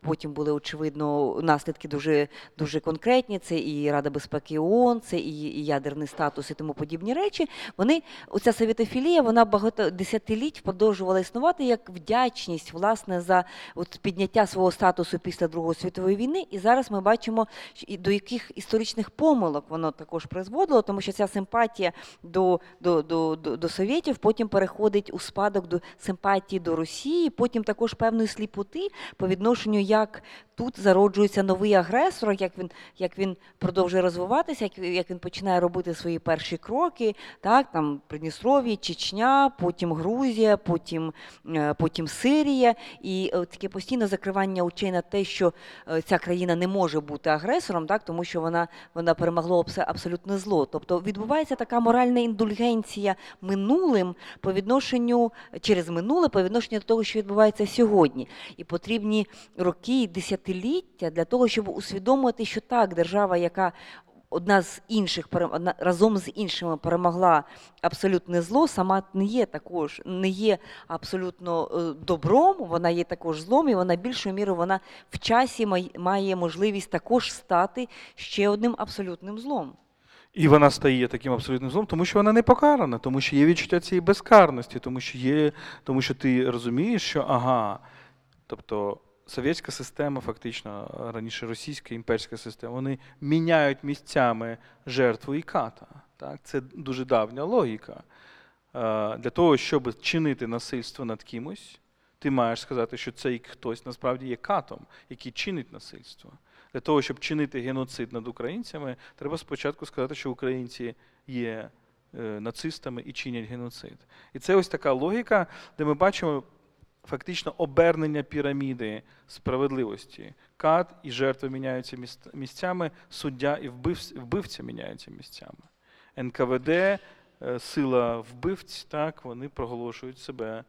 потім були очевидно наслідки дуже, дуже конкретні. Це і Рада безпеки ООН, це і, ядерний статус, і тому подібні речі. Вони оця совєтофілія, вона багато десятиліть продовжувала існувати як вдячність власне за от підняття свого статусу після Другої світової війни. І зараз ми бачимо, до яких історичних помилок воно також призводило, тому що ця симпатія до, до, до, до, до совєтів потім переходить у спадок до симпатії до Росії, потім також певної сліпоти по відношенню, як тут зароджується новий агресор, як він, як він продовжує розвиватися, як, як він починає робити свої перші кроки, так, там Придністров'я, Чечня, потім Грузія, потім, е, потім Сирія. І е, таке постійне закривання очей на те, що е, ця країна не може бути агресором, так, тому що вона, вона перемогло абс- абсолютне зло. Тобто відбувається така моральна індульгенція минулим по відношенню через минуле по відношенню до того, що відбувається сьогодні. І потрібні роки десятиліття для того, щоб усвідомити, що так, держава, яка одна з інших разом з іншими перемогла абсолютне зло, сама не є також не є абсолютно е, добром, вона є також злом, і вона більшою мірою вона в часі має можливість також стати ще одним абсолютним злом. І вона стає таким абсолютним злом, тому що вона не покарана, тому що є відчуття цієї безкарності, тому що є, тому що ти розумієш, що ага, тобто совєтська система, фактично раніше російська імперська система, вони міняють місцями жертву і ката. Так? Це дуже давня логіка. Для того, щоб чинити насильство над кимось, ти маєш сказати, що цей хтось насправді є катом, який чинить насильство. Для того, щоб чинити геноцид над українцями, треба спочатку сказати, що українці є е, нацистами і чинять геноцид. І це ось така логіка, де ми бачимо фактично обернення піраміди справедливості. Кат і жертви міняються місцями, суддя і вбивця міняються місцями. НКВД, е, сила вбивць, так, вони проголошують себе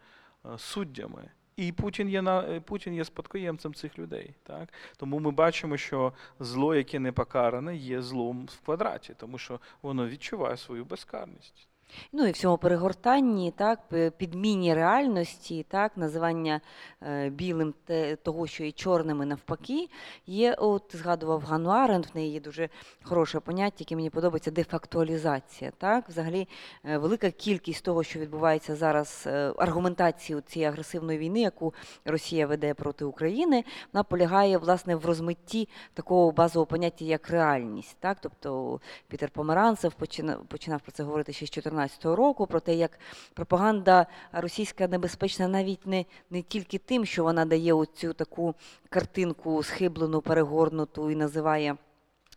е, суддями. І Путін є на е, Путін є спадкоємцем цих людей. Так? Тому ми бачимо, що зло, яке не покаране, є злом в квадраті, тому що воно відчуває свою безкарність. Ну і в цьому перегортанні, так, підміні реальності, так, називання е, білим того, що є чорним і навпаки, є, от згадував Ганну Аренд, в неї є дуже хороше поняття, яке мені подобається, дефактуалізація. Так? Взагалі, е, велика кількість того, що відбувається зараз, е, аргументації цієї агресивної війни, яку Росія веде проти України, вона полягає власне в розмитті такого базового поняття, як реальність. Так? Тобто Пітер Померанцев починав, про це говорити ще з 2014 року, про те, як пропаганда російська небезпечна навіть не, не тільки тим, що вона дає оцю таку картинку схиблену, перегорнуту і називає.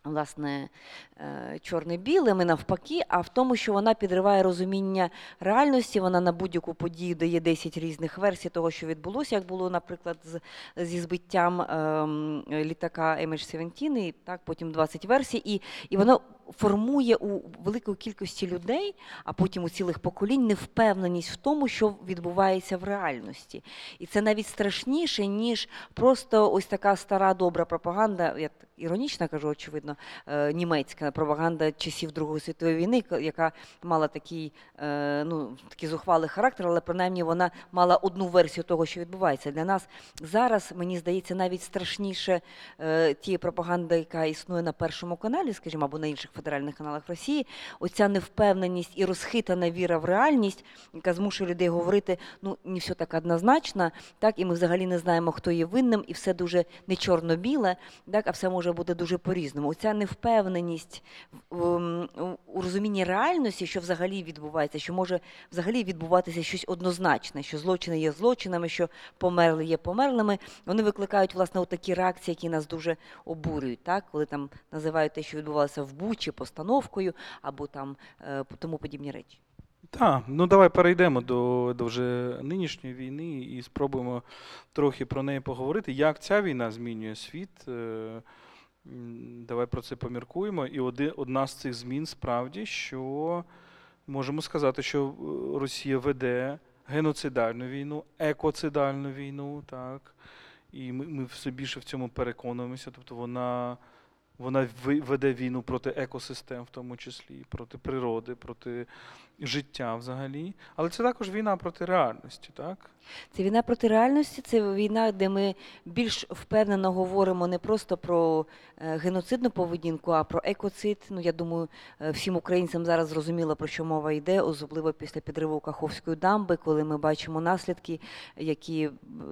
Власне, е, чорне-білим і навпаки, а в тому, що вона підриває розуміння реальності, вона на будь-яку подію дає 10 різних версій того, що відбулося, як було, наприклад, з, зі збиттям ем, літака MH17, і так, потім 20 версій, і, і воно формує у великої кількості людей, а потім у цілих поколінь, невпевненість в тому, що відбувається в реальності. І це навіть страшніше, ніж просто ось така стара добра пропаганда, я іронічно кажу, очевидно, е, німецька пропаганда часів Другої світової війни, яка мала такий, е, ну, такий зухвалий характер, але принаймні вона мала одну версію того, що відбувається. Для нас зараз, мені здається, навіть страшніше е, тієї пропаганди, яка існує на першому каналі, скажімо, або на інших федеральних каналах Росії, оця невпевненість і розхитана віра в реальність, яка змушує людей говорити, ну не все так однозначно, так, і ми взагалі не знаємо, хто є винним, і все дуже не чорно-біле, так, а все може бути дуже по-різному. Оця невпевненість у розумінні реальності, що взагалі відбувається, що може взагалі відбуватися щось однозначне, що злочини є злочинами, що померли є померлими, вони викликають власне такі реакції, які нас дуже обурюють, так? коли там називають те, що відбувалося в Бучі, постановкою або там е, тому подібні речі. Так, ну давай перейдемо до, до вже нинішньої війни і спробуємо трохи про неї поговорити. Як ця війна змінює світ? Е, Давай про це поміркуємо. І одна з цих змін справді, що можемо сказати, що е, Росія веде геноцидальну війну, екоцидальну війну, так. І ми, ми все більше в цьому переконуємося. Тобто вона вона веде війну проти екосистем, в тому числі, проти природи, проти життя взагалі. Але це також війна проти реальності, так? Це війна проти реальності, це війна, де ми більш впевнено говоримо не просто про е, геноцидну поведінку, а про екоцид. Ну я думаю, е, всім українцям зараз зрозуміло про що мова йде, особливо після підриву Каховської дамби, коли ми бачимо наслідки, які е,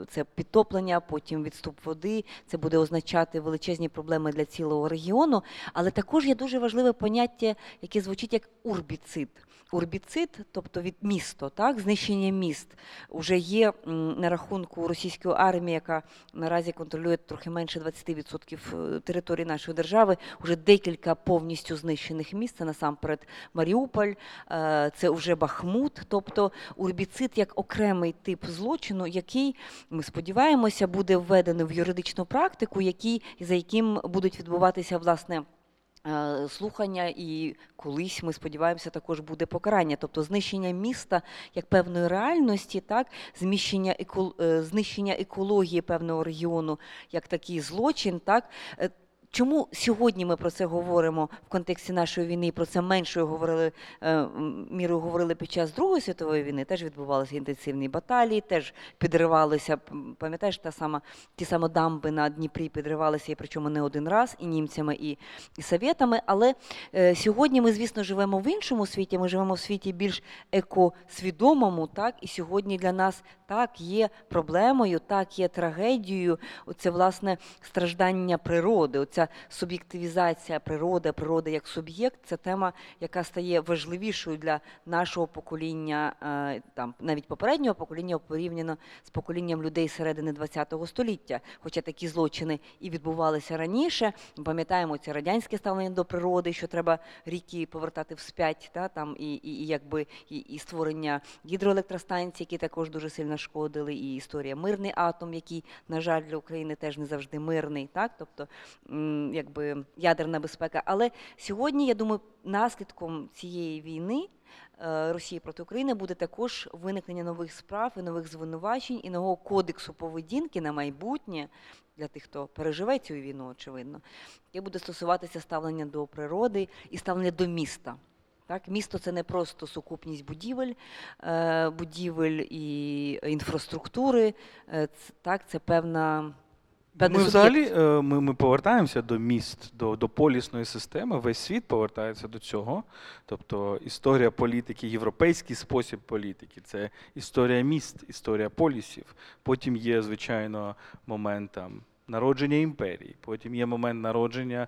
це підтоплення, потім відступ води. Це буде означати величезні проблеми для цілого регіону. Але також є дуже важливе поняття, яке звучить як урбіцид. Урбіцид, тобто від місто, так, знищення міст, вже є на рахунку російської армії, яка наразі контролює трохи менше 20% території нашої держави. Уже декілька повністю знищених міст. Це насамперед Маріуполь, е, це вже Бахмут. Тобто урбіцид як окремий тип злочину, який ми сподіваємося буде введений в юридичну практику, який за яким будуть відбуватися власне. Е, Слухання і колись ми сподіваємося, також буде покарання, тобто знищення міста як певної реальності, так зміщення еко, е, знищення екології певного регіону як такий злочин, так. Чому сьогодні ми про це говоримо в контексті нашої війни? Про це меншою говорили е, мірою говорили під час Другої світової війни. Теж відбувалися інтенсивні баталії, теж підривалися. Пам'ятаєш, та сама ті самі дамби на Дніпрі підривалися, і причому не один раз, і німцями, і, і совєтами. Але е, сьогодні ми, звісно, живемо в іншому світі. Ми живемо в світі більш екосвідомому, так і сьогодні для нас так є проблемою, так є трагедією. Оце власне страждання природи. Оця суб'єктивізація природи, природи як суб'єкт це тема, яка стає важливішою для нашого покоління, е, там навіть попереднього покоління порівняно з поколінням людей середини ХХ століття. Хоча такі злочини і відбувалися раніше. Пам'ятаємо це радянське ставлення до природи, що треба ріки повертати вспять, та там і, і, і якби і, і створення гідроелектростанцій, які також дуже сильно шкодили, і історія мирний атом, який, на жаль, для України теж не завжди мирний, так тобто якби ядерна безпека. Але сьогодні, я думаю, наслідком цієї війни. е, Росії проти України буде також виникнення нових справ і нових звинувачень і нового кодексу поведінки на майбутнє для тих, хто переживе цю війну, очевидно, яке буде стосуватися ставлення до природи і ставлення до міста. Так, місто це не просто сукупність будівель, е, будівель і інфраструктури. е, Так, це певна. Ми взагалі е, ми, ми повертаємося до міст, до, до полісної системи. Весь світ повертається до цього. Тобто історія політики, європейський спосіб політики це історія міст, історія полісів. Потім є, звичайно, момент там. Народження імперії, потім є момент народження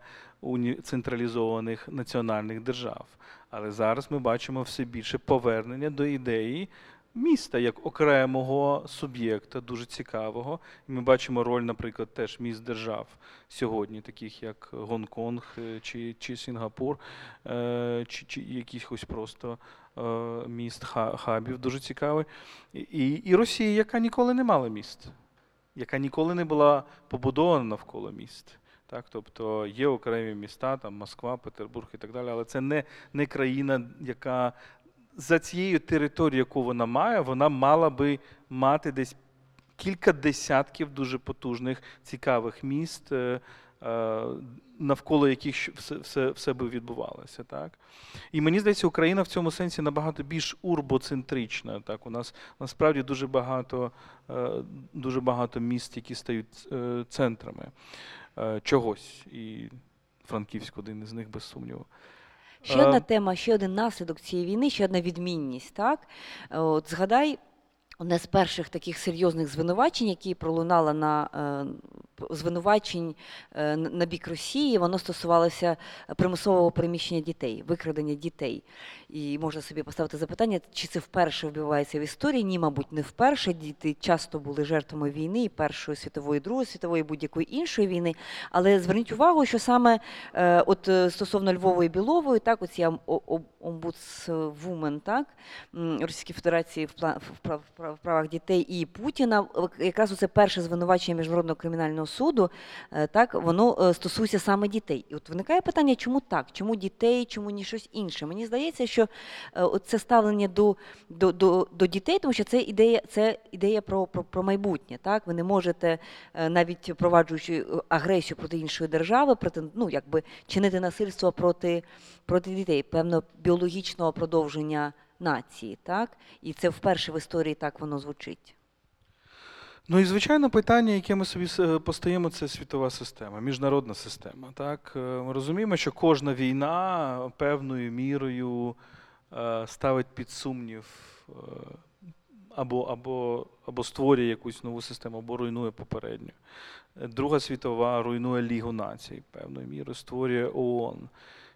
централізованих національних держав. Але зараз ми бачимо все більше повернення до ідеї міста як окремого суб'єкта, дуже цікавого. І ми бачимо роль, наприклад, теж міст держав сьогодні, таких як Гонконг е, чи, чи Сінгапур, е, чи, чи якихось просто е, міст хабів, дуже цікавий. І, і, Росія, яка ніколи не мала міст, яка ніколи не була побудована навколо міст. Так, тобто є окремі міста, там Москва, Петербург і так далі, але це не, не країна, яка за цією територією, яку вона має, вона мала би мати десь кілька десятків дуже потужних, цікавих міст, е, е, навколо яких все, все, все би відбувалося. Так? І мені здається, Україна в цьому сенсі набагато більш урбоцентрична. Так? У нас насправді дуже багато, е, дуже багато міст, які стають центрами чогось. І Франківськ один із них, без сумніву. Ще одна Е, тема, ще один наслідок цієї війни, ще одна відмінність. Так? Е, От згадай, одне з перших таких серйозних звинувачень, які пролунало на е, звинувачень е, на бік Росії, воно стосувалося примусового переміщення дітей, викрадення дітей. І можна собі поставити запитання, чи це вперше вбивається в історії? Ні, мабуть, не вперше. Діти часто були жертвами війни, і Першої світової, Другої світової, будь-якої іншої війни. Але зверніть увагу, що саме е, от стосовно Львової Білової, так, оці омбудсвумен, так, Російської Федерації впла- впра- прав- в правах дітей і Путіна, якраз це перше звинувачення міжнародного кримінального суду, е, так воно е, стосується саме дітей. І от виникає питання, чому так? Чому дітей, чому ні щось інше? Мені здається, що е, це ставлення до, до, до, до дітей, тому що це ідея, це ідея про, про, про майбутнє. Так, ви не можете навіть впроваджуючи е, агресію проти іншої держави, проти ну якби чинити насильство проти, проти дітей, певно, біологічного продовження нації, так? І це вперше в історії так воно звучить. Ну і звичайно, питання, яке ми собі постаємо, це світова система, міжнародна система. Так? Е, Ми розуміємо, що кожна війна певною мірою е, ставить під сумнів е, або, або, або створює якусь нову систему, або руйнує попередню. Е, Друга світова руйнує Лігу націй, певною мірою створює ООН.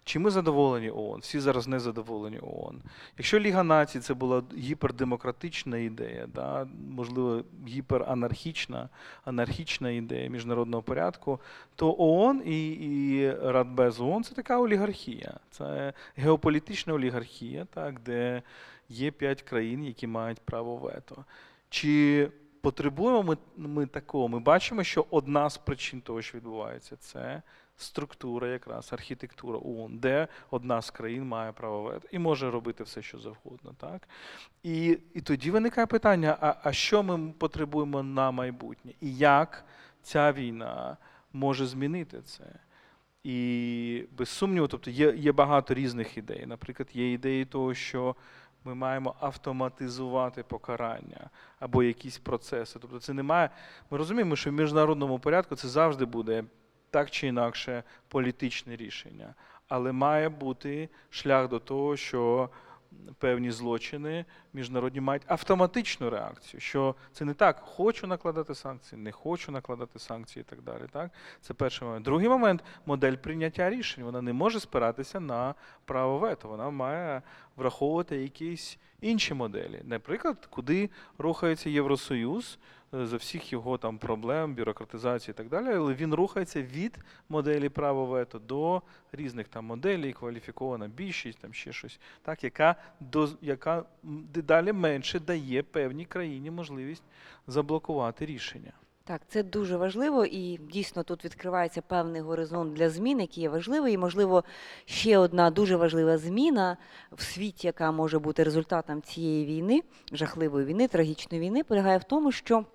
Чи ми задоволені ООН? Всі зараз не задоволені ООН. Якщо Ліга націй це була гіпердемократична ідея, да, можливо, гіперанархічна анархічна ідея міжнародного порядку, то ООН і, і Радбез ООН це така олігархія. Це геополітична олігархія, так, де є п'ять країн, які мають право вето. Чи потребуємо ми, ми такого? Ми бачимо, що одна з причин того, що відбувається, це структура, якраз архітектура ООН, де одна з країн має право вето і може робити все, що завгодно. Так? І, і тоді виникає питання: а, а що ми потребуємо на майбутнє? І як ця війна може змінити це? І без сумніву, тобто є, є багато різних ідей. Наприклад, є ідеї того, що ми маємо автоматизувати покарання або якісь процеси. Тобто, це немає. Ми розуміємо, що в міжнародному порядку це завжди буде так чи інакше політичне рішення. Але має бути шлях до того, що певні злочини міжнародні мають автоматичну реакцію, що це не так, хочу накладати санкції, не хочу накладати санкції і так далі. Так? Це перший момент. Другий момент модель прийняття рішень. Вона не може спиратися на право вето. Вона має враховувати якісь інші моделі. Наприклад, куди рухається Євросоюз за всіх його там проблем, бюрократизації і так далі, але він рухається від моделі права вето до різних там моделей, кваліфікована більшість, там ще щось, так, яка, до, яка дедалі менше дає певній країні можливість заблокувати рішення. Так, це дуже важливо, і дійсно тут відкривається певний горизонт для змін, який є важливий. І, можливо, ще одна дуже важлива зміна в світі, яка може бути результатом цієї війни, жахливої війни, трагічної війни, полягає в тому, що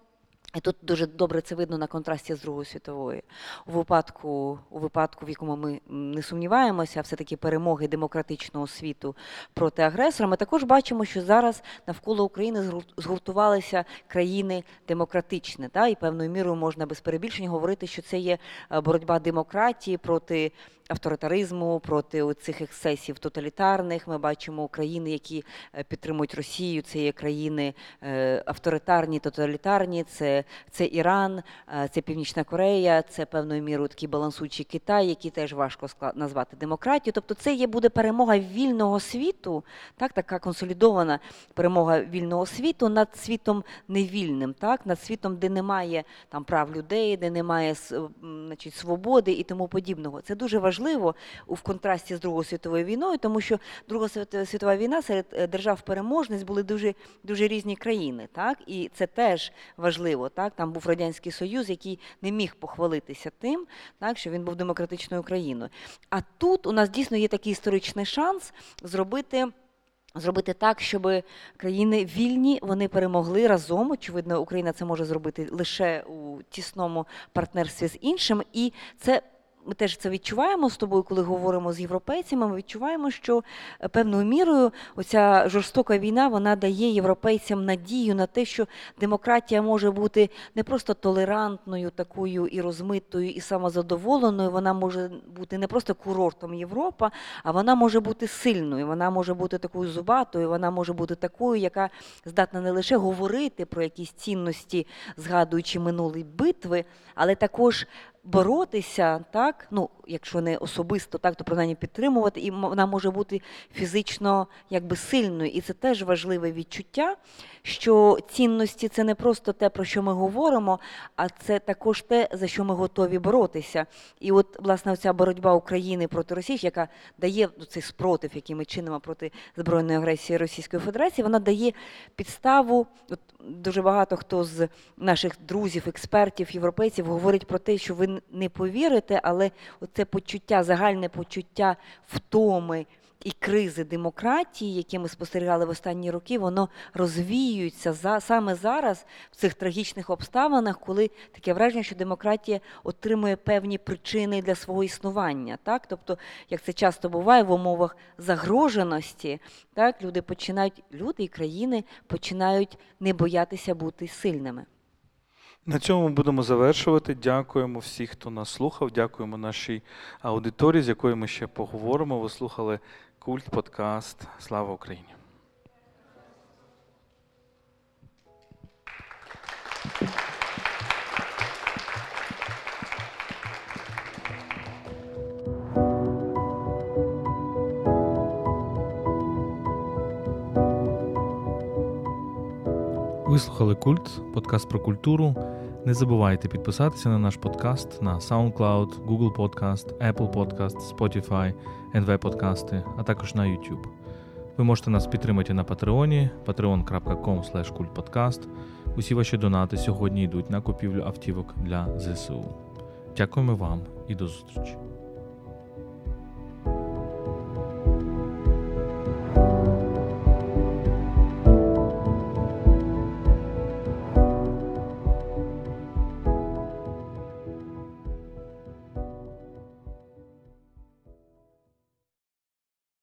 і тут дуже добре це видно на контрасті з Другою світовою. У випадку, у випадку, в якому ми не сумніваємося, все-таки перемоги демократичного світу проти агресора, ми також бачимо, що зараз навколо України згур- згуртувалися країни демократичні. Та? І певною мірою можна без перебільшення говорити, що це є е, боротьба демократії проти авторитаризму, проти цих ексцесів тоталітарних. Ми бачимо країни, які е, підтримують Росію. Це є країни е, авторитарні, тоталітарні. Це, це Іран, е, це Північна Корея, це певною мірою такий балансуючий Китай, який теж важко назвати демократією. Тобто, це є буде перемога вільного світу, так така консолідована перемога вільного світу над світом невільним, так над світом, де немає там прав людей, де немає значить, свободи і тому подібного. Це дуже важливо у в контрасті з Другою світовою війною, тому що Друга світова війна серед е, держав-переможниць були дуже дуже різні країни, так і це теж важливо. Так там був радянський союз, який не міг похвалитися тим, так що він був демократичною країною. А тут у нас дійсно є такий історичний шанс зробити. Зробити так, щоб країни вільні вони перемогли разом. Очевидно, Україна це може зробити лише у тісному партнерстві з іншим, і це. Ми теж це відчуваємо з тобою, коли говоримо з європейцями. Ми відчуваємо, що е, певною мірою оця жорстока війна вона дає європейцям надію на те, що демократія може бути не просто толерантною, такою і розмитою, і самозадоволеною. Вона може бути не просто курортом Європа, а вона може бути сильною, вона може бути такою зубатою, вона може бути такою, яка здатна не лише говорити про якісь цінності, згадуючи минулі битви, але також боротися, так, ну, якщо не особисто, так, то принаймні підтримувати, і вона може бути фізично якби сильною. І це теж важливе відчуття, що цінності це не просто те, про що ми говоримо, а це також те, за що ми готові боротися. І от, власне, ця боротьба України проти Росії, яка дає цей спротив, який ми чинимо проти збройної агресії Російської Федерації, вона дає підставу. От Дуже багато хто з наших друзів, експертів, європейців говорить про те, що ви не повірите, але це почуття, загальне почуття втоми і кризи демократії, які ми спостерігали в останні роки, воно розвіюється за саме зараз в цих трагічних обставинах, коли таке враження, що демократія отримує певні причини для свого існування. Так, тобто, як це часто буває в умовах загроженості, так люди починають, люди і країни починають не боятися бути сильними. На цьому будемо завершувати. Дякуємо всіх, хто нас слухав. Дякуємо нашій аудиторії, з якою ми ще поговоримо. Ви слухали Культ подкаст. Слава Україні! Ви слухали Культ, подкаст про культуру. Не забувайте підписатися на наш подкаст на SoundCloud, Google Podcast, Apple Podcast, Spotify, NV Подкасти, а також на YouTube. Ви можете нас підтримати на Патреоні patreon.com kultpodcast. Усі ваші донати сьогодні йдуть на купівлю автівок для ЗСУ. Дякуємо вам і до зустрічі!